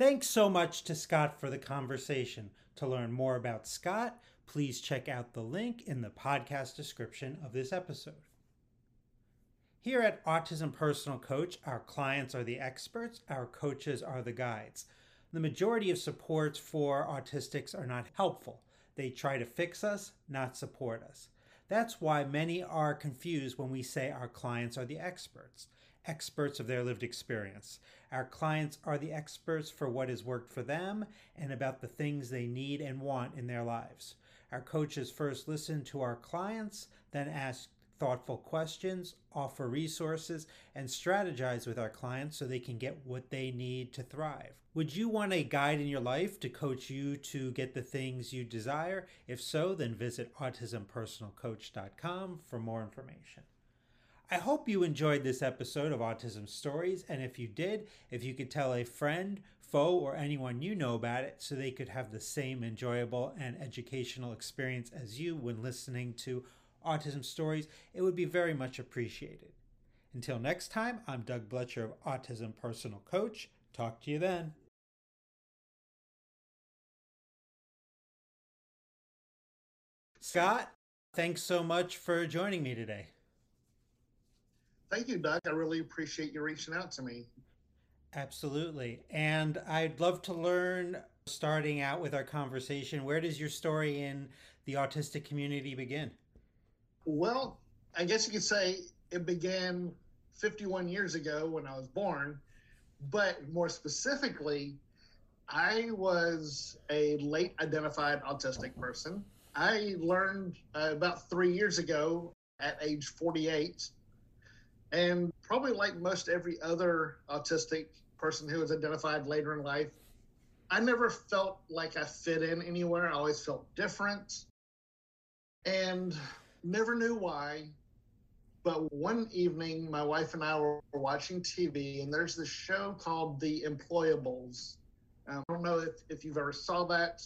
Thanks so much to Scott for the conversation. To learn more about Scott, please check out the link in the podcast description of this episode. Here at Autism Personal Coach, our clients are the experts, our coaches are the guides. The majority of supports for autistics are not helpful. They try to fix us, not support us. That's why many are confused when we say our clients are the experts, experts of their lived experience. Our clients are the experts for what has worked for them and about the things they need and want in their lives. Our coaches first listen to our clients, then ask thoughtful questions, offer resources, and strategize with our clients so they can get what they need to thrive. Would you want a guide in your life to coach you to get the things you desire? If so, then visit autismpersonalcoach.com for more information. I hope you enjoyed this episode of Autism Stories, and if you did, if you could tell a friend, foe, or anyone you know about it so they could have the same enjoyable and educational experience as you when listening to autism stories, it would be very much appreciated. Until next time, I'm Doug Blecher of Autism Personal Coach. Talk to you then. Scott, thanks so much for joining me today. Thank you, Doug. I really appreciate you reaching out to me. Absolutely. And I'd love to learn, starting out with our conversation, where does your story in the autistic community begin? Well, I guess you could say it began 51 years ago when I was born, but more specifically, I was a late identified autistic person. I learned uh, about three years ago at age 48. And probably like most every other autistic person who was identified later in life, I never felt like I fit in anywhere. I always felt different. And Never knew why. But one evening, my wife and I were watching TV, and there's this show called The Employables. I don't know if, if you've ever saw that,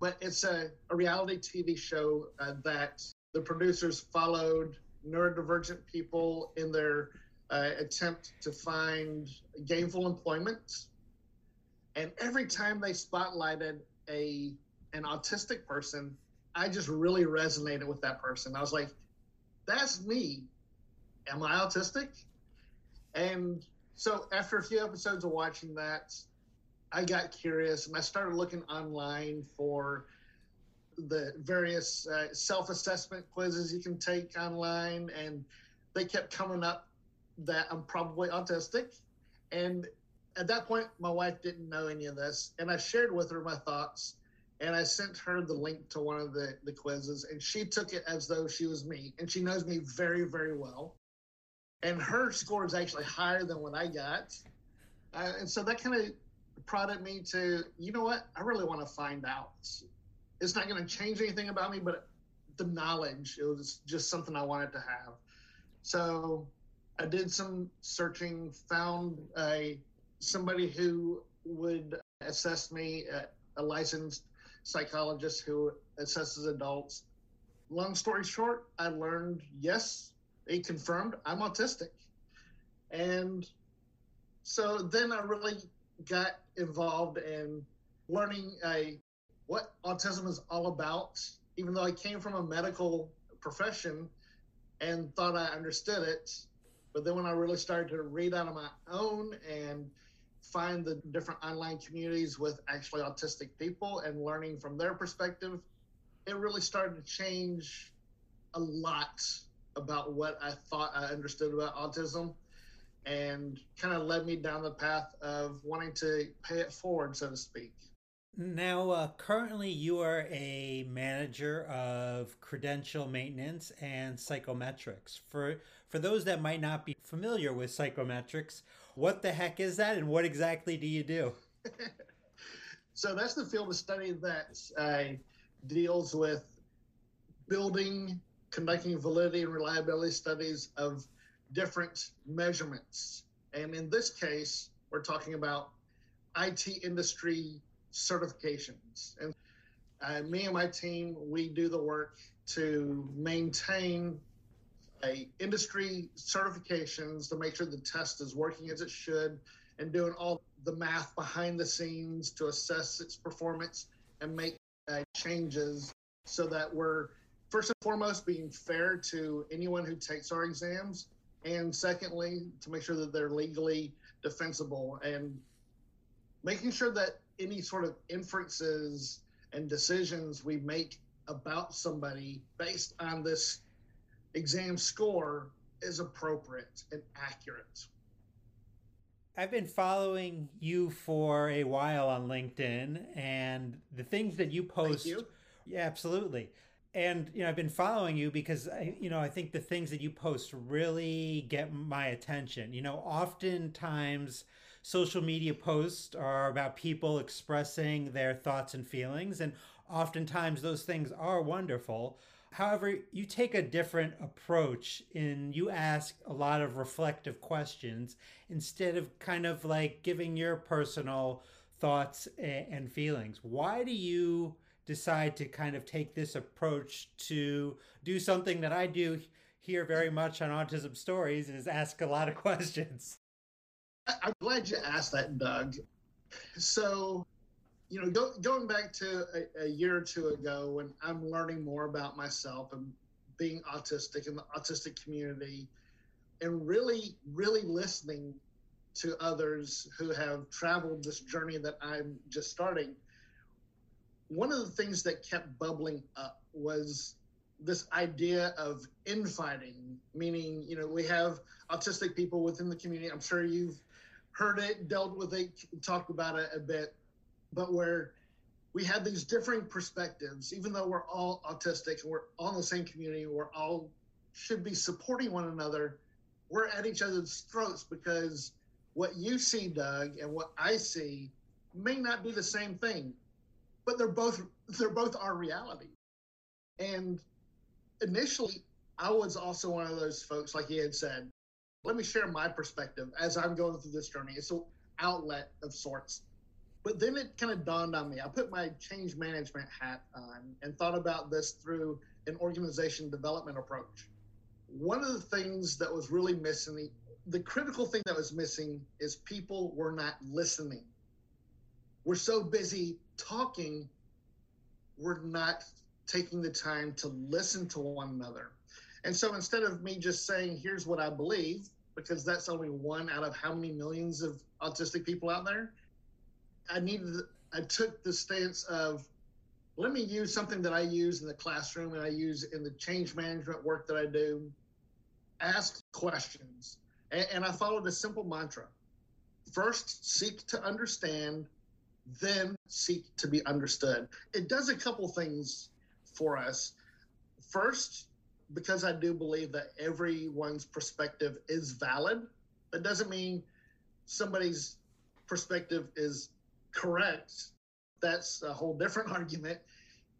but it's a, a reality TV show uh, that the producers followed neurodivergent people in their uh, attempt to find gainful employment. And every time they spotlighted a an autistic person, I just really resonated with that person. I was like, that's me. Am I autistic? And so after a few episodes of watching that, I got curious and I started looking online for the various uh, self-assessment quizzes you can take online and they kept coming up that I'm probably autistic and at that point my wife didn't know any of this and I shared with her my thoughts and I sent her the link to one of the, the quizzes, and she took it as though she was me, and she knows me very, very well. And her score is actually higher than what I got. Uh, and so that kind of prodded me to, you know what, I really want to find out. It's not going to change anything about me, but the knowledge, it was just something I wanted to have. So I did some searching, found a somebody who would assess me, a licensed psychologist who assesses adults. Long story short, I learned yes, they confirmed I'm autistic. And so then I really got involved in learning a, what autism is all about, even though I came from a medical profession and thought I understood it. But then when I really started to read out on my own and find the different online communities with actually autistic people and learning from their perspective, it really started to change a lot about what I thought I understood about autism and kind of led me down the path of wanting to pay it forward, so to speak. Now, uh, currently, you are a manager of credential maintenance and psychometrics. For for those that might not be familiar with psychometrics, what the heck is that, and what exactly do you do? so that's the field of study that uh, deals with building, conducting validity and reliability studies of different measurements. And in this case, we're talking about IT industry certifications. And uh, me and my team, we do the work to maintain a industry certifications to make sure the test is working as it should and doing all the math behind the scenes to assess its performance and make uh, changes so that we're first and foremost being fair to anyone who takes our exams and secondly to make sure that they're legally defensible and making sure that any sort of inferences and decisions we make about somebody based on this exam score is appropriate and accurate. I've been following you for a while on LinkedIn and the things that you post. You. Yeah, absolutely. And you know, I've been following you because I, you know, I think the things that you post really get my attention. You know, oftentimes social media posts are about people expressing their thoughts and feelings and oftentimes those things are wonderful. However, you take a different approach and you ask a lot of reflective questions instead of kind of like giving your personal thoughts and feelings. Why do you decide to kind of take this approach to do something that I do here very much on Autism Stories is ask a lot of questions? I'm glad you asked that, Doug. So, you know, go, going back to a, a, year or two ago when I'm learning more about myself and being autistic in the autistic community and really, really listening to others who have traveled this journey that I'm just starting, one of the things that kept bubbling up was this idea of infighting, meaning, you know, we have autistic people within the community. I'm sure you've heard it, dealt with it, talked about it a bit but where we had these differing perspectives, even though we're all autistic and we're all in the same community, we're all should be supporting one another. We're at each other's throats because what you see, Doug, and what I see may not be the same thing, but they're both they're both our reality. And initially, I was also one of those folks, like he had said. Let me share my perspective as I'm going through this journey. It's an outlet of sorts but then it kind of dawned on me. I put my change management hat on and thought about this through an organization development approach. One of the things that was really missing, the critical thing that was missing, is people were not listening. We're so busy talking, we're not taking the time to listen to one another. And so instead of me just saying, here's what I believe, because that's only one out of how many millions of autistic people out there, I needed, I took the stance of let me use something that I use in the classroom and I use in the change management work that I do. Ask questions. And, and I followed a simple mantra first, seek to understand, then seek to be understood. It does a couple things for us. First, because I do believe that everyone's perspective is valid, that doesn't mean somebody's perspective is correct, that's a whole different argument.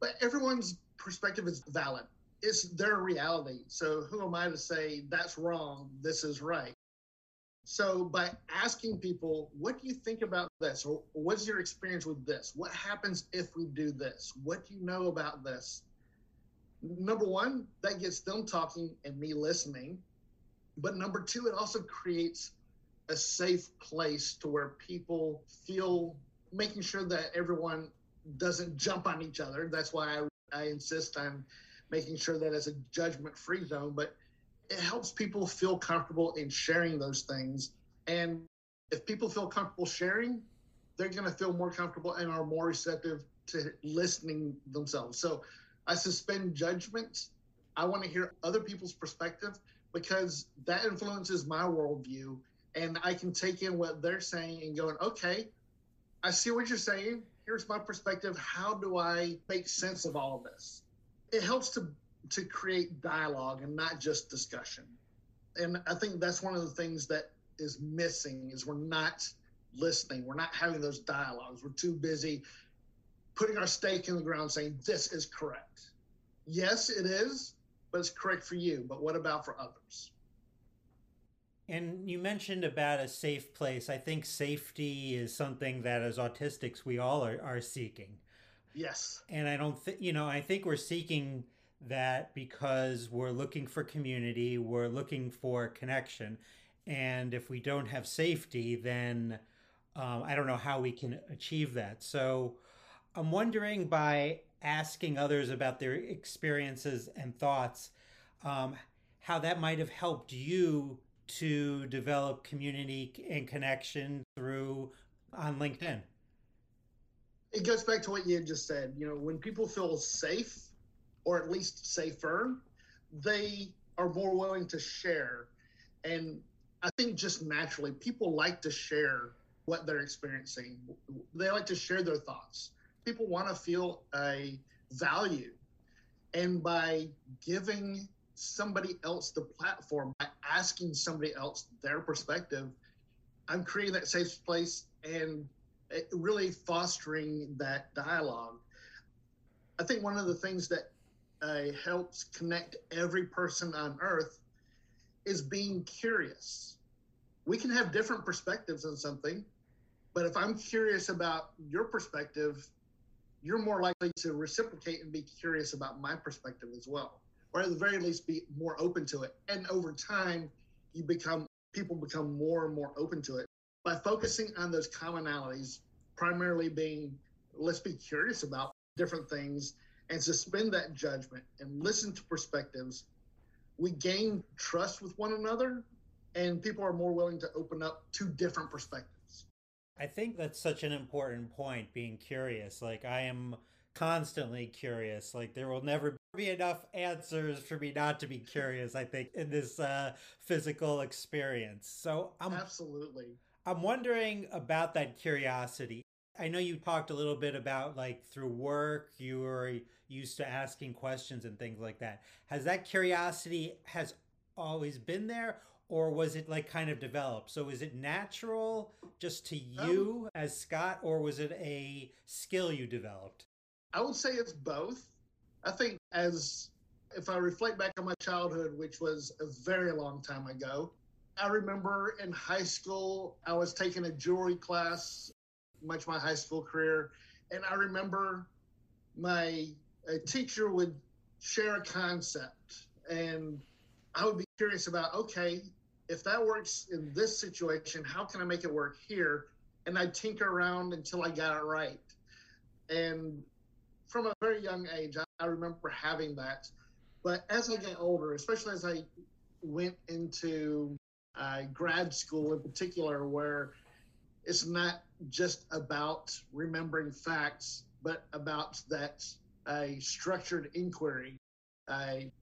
But everyone's perspective is valid. It's their reality. So who am I to say that's wrong, this is right? So by asking people, what do you think about this? Or what's your experience with this? What happens if we do this? What do you know about this? Number one, that gets them talking and me listening. But number two, it also creates a safe place to where people feel making sure that everyone doesn't jump on each other. That's why I, I insist on making sure that it's a judgment free zone, but it helps people feel comfortable in sharing those things. And if people feel comfortable sharing, they're going to feel more comfortable and are more receptive to listening themselves. So I suspend judgment. I want to hear other people's perspective because that influences my worldview. And I can take in what they're saying and going, okay, I see what you're saying. Here's my perspective. How do I make sense of all of this? It helps to to create dialogue and not just discussion. And I think that's one of the things that is missing is we're not listening. We're not having those dialogues. We're too busy putting our stake in the ground saying this is correct. Yes, it is, but it's correct for you. But what about for others? And you mentioned about a safe place. I think safety is something that as autistics we all are, are seeking. Yes. And I don't think, you know, I think we're seeking that because we're looking for community, we're looking for connection. And if we don't have safety, then Um, I don't know how we can achieve that. So I'm wondering by asking others about their experiences and thoughts, um, how that might have helped you to develop community and connection through on LinkedIn. It goes back to what you just said. You know, when people feel safe, or at least safer, they are more willing to share. And I think just naturally, people like to share what they're experiencing. They like to share their thoughts. People want to feel a value. And by giving somebody else the platform, by asking somebody else their perspective, I'm creating that safe place and really fostering that dialogue. I think one of the things that uh, helps connect every person on earth is being curious. We can have different perspectives on something, but if I'm curious about your perspective, you're more likely to reciprocate and be curious about my perspective as well, or at the very least be more open to it. And over time, you become people become more and more open to it by focusing on those commonalities, primarily being let's be curious about different things and suspend that judgment and listen to perspectives. We gain trust with one another, and people are more willing to open up to different perspectives. I think that's such an important point being curious. Like, I am constantly curious. Like, there will never be enough answers for me not to be curious, I think, in this uh, physical experience. So, I'm absolutely. I'm wondering about that curiosity. I know you talked a little bit about like through work you were used to asking questions and things like that. Has that curiosity has always been there or was it like kind of developed? So is it natural just to you um, as Scott, or was it a skill you developed? I would say it's both. I think as if I reflect back on my childhood, which was a very long time ago, I remember in high school I was taking a jewelry class, much my high school career, and I remember my a teacher would share a concept and I would be curious about okay, if that works in this situation, how can I make it work here? And I tinker around until I got it right. And from a very young age, I, remember having that. But as I get older, especially as I went into uh, grad school in particular, where it's not just about remembering facts, but about that a uh, structured inquiry, a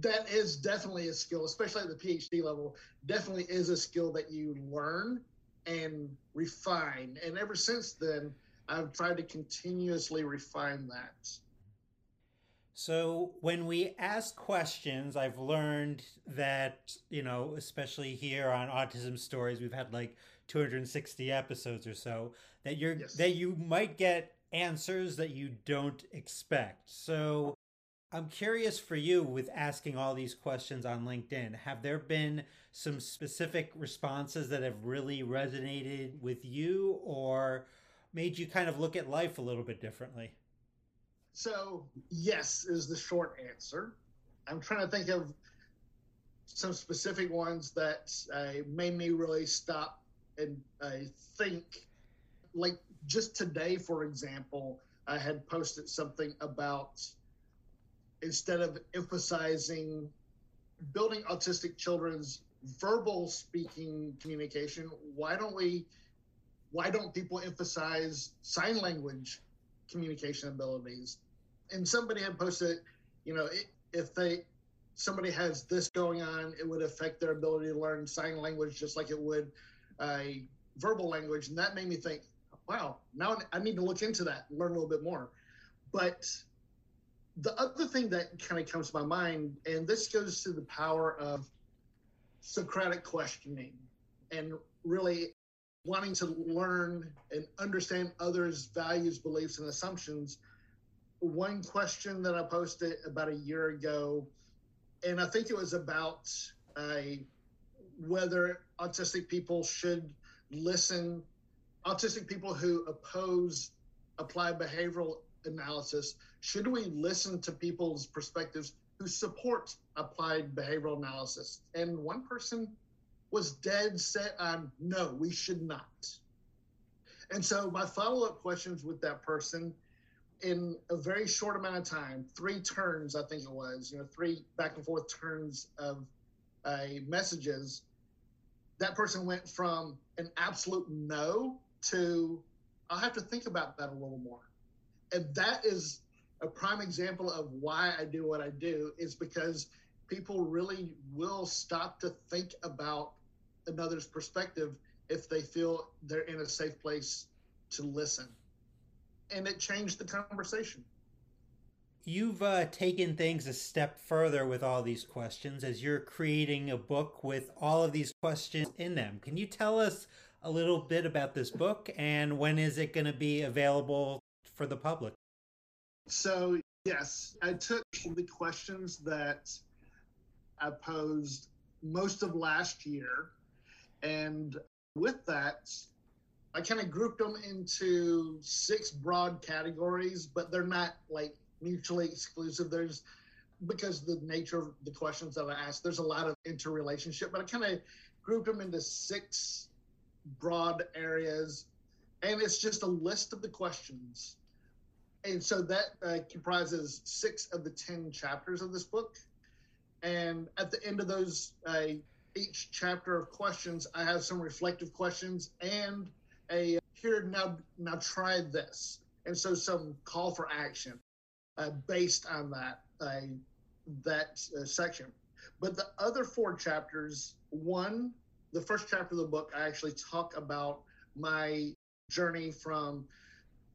that is definitely a skill, especially at the PhD level, definitely is a skill that you learn and refine. And ever since then, I've tried to continuously refine that. So when we ask questions, I've learned that, you know, especially here on Autism Stories, we've had like 260 episodes or so, that you're yes. that you might get answers that you don't expect. So I'm curious for you with asking all these questions on LinkedIn. Have there been some specific responses that have really resonated with you or made you kind of look at life a little bit differently? So, yes, is the short answer. I'm trying to think of some specific ones that uh, made me really stop and uh, think. Like just today, for example, I had posted something about instead of emphasizing building autistic children's verbal speaking communication, why don't we why don't people emphasize sign language communication abilities? And somebody had posted, you know, if they somebody has this going on, it would affect their ability to learn sign language just like it would a verbal language. And that made me think, wow, now I need to look into that, learn a little bit more. But the other thing that kind of comes to my mind, and this goes to the power of Socratic questioning and really wanting to learn and understand others' values, beliefs, and assumptions. One question that I posted about a year ago, and I think it was about uh, whether autistic people should listen, autistic people who oppose applied behavioral analysis should we listen to people's perspectives who support applied behavioral analysis? And one person was dead set on no, we should not. And so my follow up questions with that person in a very short amount of time, three turns, I think it was, you know, three back and forth turns of uh, messages, that person went from an absolute no to I'll have to think about that a little more. And that is a prime example of why I do what I do is because people really will stop to think about another's perspective if they feel they're in a safe place to listen. And it changed the conversation. You've uh, taken things a step further with all these questions as you're creating a book with all of these questions in them. Can you tell us a little bit about this book and when is it going to be available for the public? So, yes, I took the questions that I posed most of last year. And with that, I kind of grouped them into six broad categories, but they're not like mutually exclusive. There's because the nature of the questions that I asked, there's a lot of interrelationship, but I kind of grouped them into six broad areas. And it's just a list of the questions. And so that uh, comprises six of the 10 chapters of this book. And at the end of those, uh, each chapter of questions, I have some reflective questions and a here now now try this, and so some call for action uh, based on that uh, that uh, section. But the other four chapters, one, the first chapter of the book, I actually talk about my journey from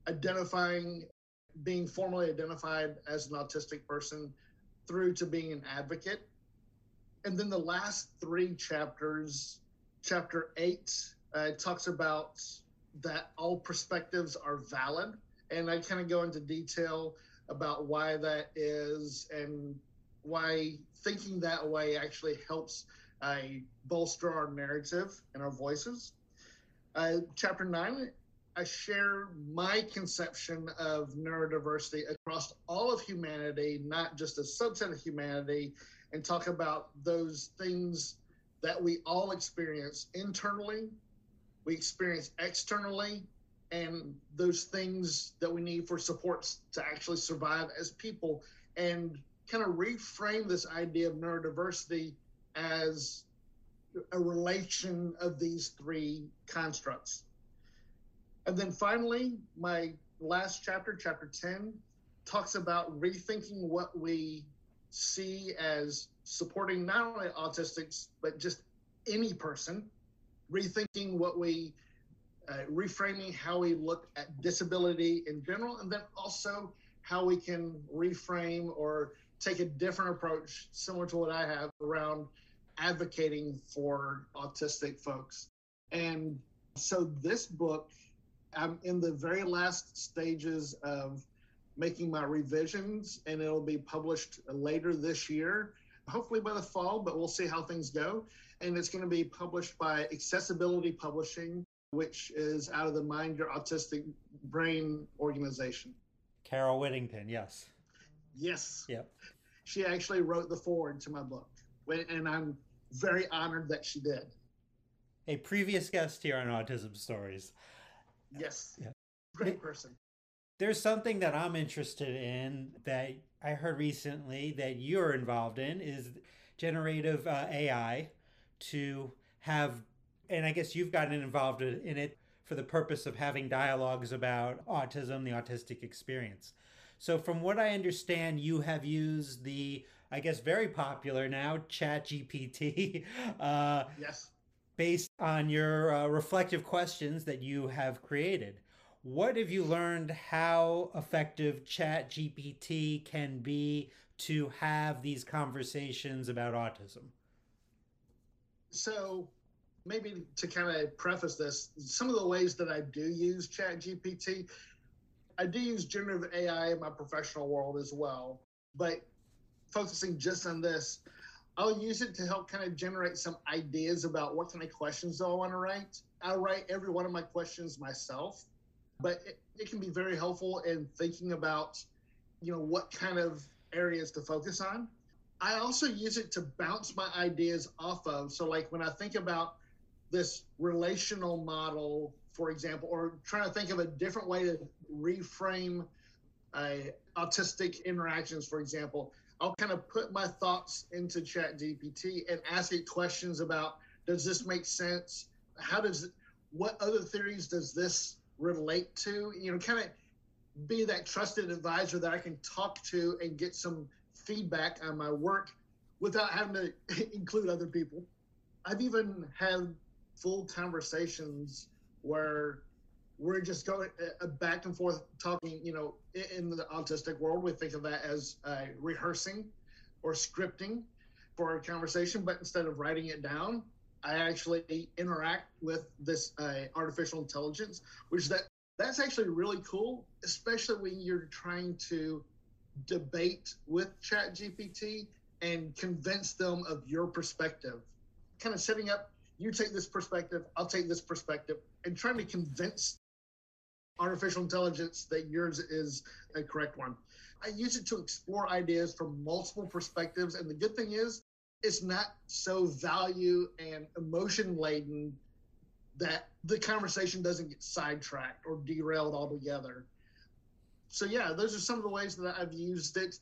identifying, being formally identified as an autistic person through to being an advocate. And then the last three chapters, chapter eight, uh, talks about that all perspectives are valid. And I kind of go into detail about why that is and why thinking that way actually helps uh, bolster our narrative and our voices. Uh, chapter nine, I share my conception of neurodiversity across all of humanity, not just a subset of humanity, and talk about those things that we all experience internally, we experience externally, and those things that we need for supports to actually survive as people, and kind of reframe this idea of neurodiversity as a relation of these three constructs. And then finally, my last chapter, chapter 10, talks about rethinking what we see as supporting not only autistics, but just any person, rethinking what we, uh, reframing how we look at disability in general, and then also how we can reframe or take a different approach, similar to what I have around advocating for autistic folks. And so this book, I'm in the very last stages of making my revisions, and it'll be published later this year, hopefully by the fall, but we'll see how things go. And it's going to be published by Accessibility Publishing, which is out of the Mind Your Autistic Brain organization. Carol Whittington, yes. Yes. Yep. She actually wrote the foreword to my book, and I'm very honored that she did. A previous guest here on Autism Stories. Yes. Yeah. Great person. There's something that I'm interested in that I heard recently that you're involved in is generative uh, AI to have, and I guess you've gotten involved in it for the purpose of having dialogues about autism, the autistic experience. So, from what I understand, you have used the, I guess, very popular now, ChatGPT. Uh, yes. Based on your uh, reflective questions that you have created. What have you learned how effective ChatGPT can be to have these conversations about autism? So, maybe to kind of preface this, some of the ways that I do use ChatGPT, I do use generative AI in my professional world as well. But focusing just on this, I'll use it to help kind of generate some ideas about what kind of questions I want to write. I'll write every one of my questions myself but it, it can be very helpful in thinking about, you know, what kind of areas to focus on. I also use it to bounce my ideas off of. So, like when I think about this relational model for example, or trying to think of a different way to reframe uh, autistic interactions, for example, I'll kind of put my thoughts into Chat GPT and ask it questions about does this make sense? How does what other theories does this relate to? You know, kind of be that trusted advisor that I can talk to and get some feedback on my work without having to include other people. I've even had full conversations where we're just going uh, back and forth talking you know in the autistic world we think of that as uh, rehearsing or scripting for a conversation but instead of writing it down i actually interact with this uh, artificial intelligence which that that's actually really cool especially when you're trying to debate with chat gpt and convince them of your perspective. Kind of setting up you take this perspective i'll take this perspective and trying to convince artificial intelligence that yours is a correct one. I use it to explore ideas from multiple perspectives. And the good thing is, it's not so value and emotion laden that the conversation doesn't get sidetracked or derailed altogether. So, yeah, those are some of the ways that I've used it.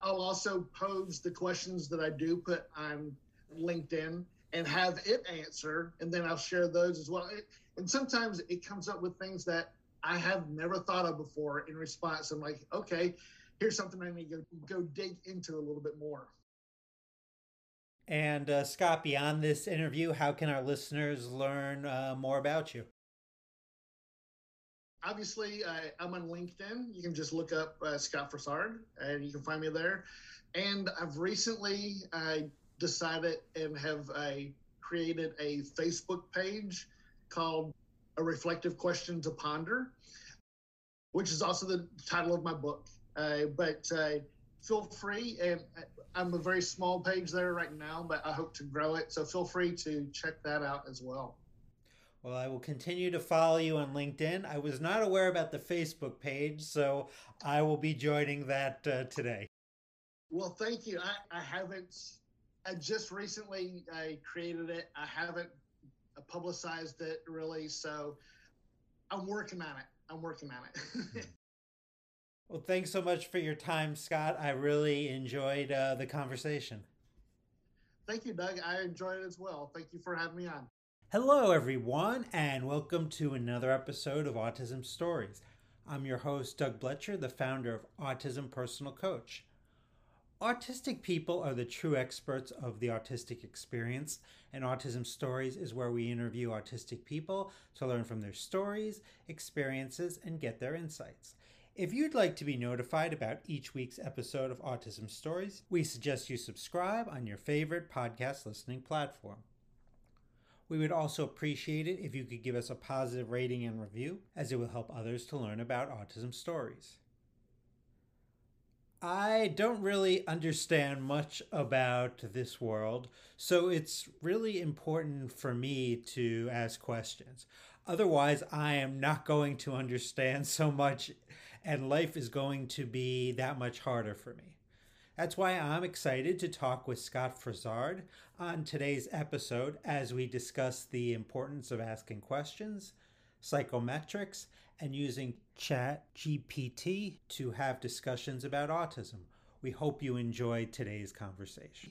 I'll also pose the questions that I do put on LinkedIn and have it answer, and then I'll share those as well. And sometimes it comes up with things that I have never thought of before in response. I'm like, okay, here's something I need to go, go dig into a little bit more. And uh, Scott, beyond this interview, how can our listeners learn uh, more about you? Obviously, uh, I'm on LinkedIn. You can just look up uh, Scott Frasard and you can find me there. And I've recently uh, decided and have uh, created a Facebook page called a reflective question to ponder, which is also the title of my book. Uh, but uh, feel free, and I'm a very small page there right now, but I hope to grow it. So feel free to check that out as well. Well, I will continue to follow you on LinkedIn. I was not aware about the Facebook page, so I will be joining that uh, today. Well, thank you. I, I haven't, I just recently I created it. I haven't publicized it really. So I'm working on it. I'm working on it. well, thanks so much for your time, Scott. I really enjoyed uh, the conversation. Thank you, Doug. I enjoyed it as well. Thank you for having me on. Hello, everyone, and welcome to another episode of Autism Stories. I'm your host, Doug Blecher, the founder of Autism Personal Coach. Autistic people are the true experts of the autistic experience, and Autism Stories is where we interview autistic people to learn from their stories, experiences, and get their insights. If you'd like to be notified about each week's episode of Autism Stories, we suggest you subscribe on your favorite podcast listening platform. We would also appreciate it if you could give us a positive rating and review, as it will help others to learn about autism stories. I don't really understand much about this world, so it's really important for me to ask questions. Otherwise, I am not going to understand so much, and life is going to be that much harder for me. That's why I'm excited to talk with Scott Frasard on today's episode as we discuss the importance of asking questions, psychometrics, and using Chat GPT to have discussions about autism. We hope you enjoyed today's conversation.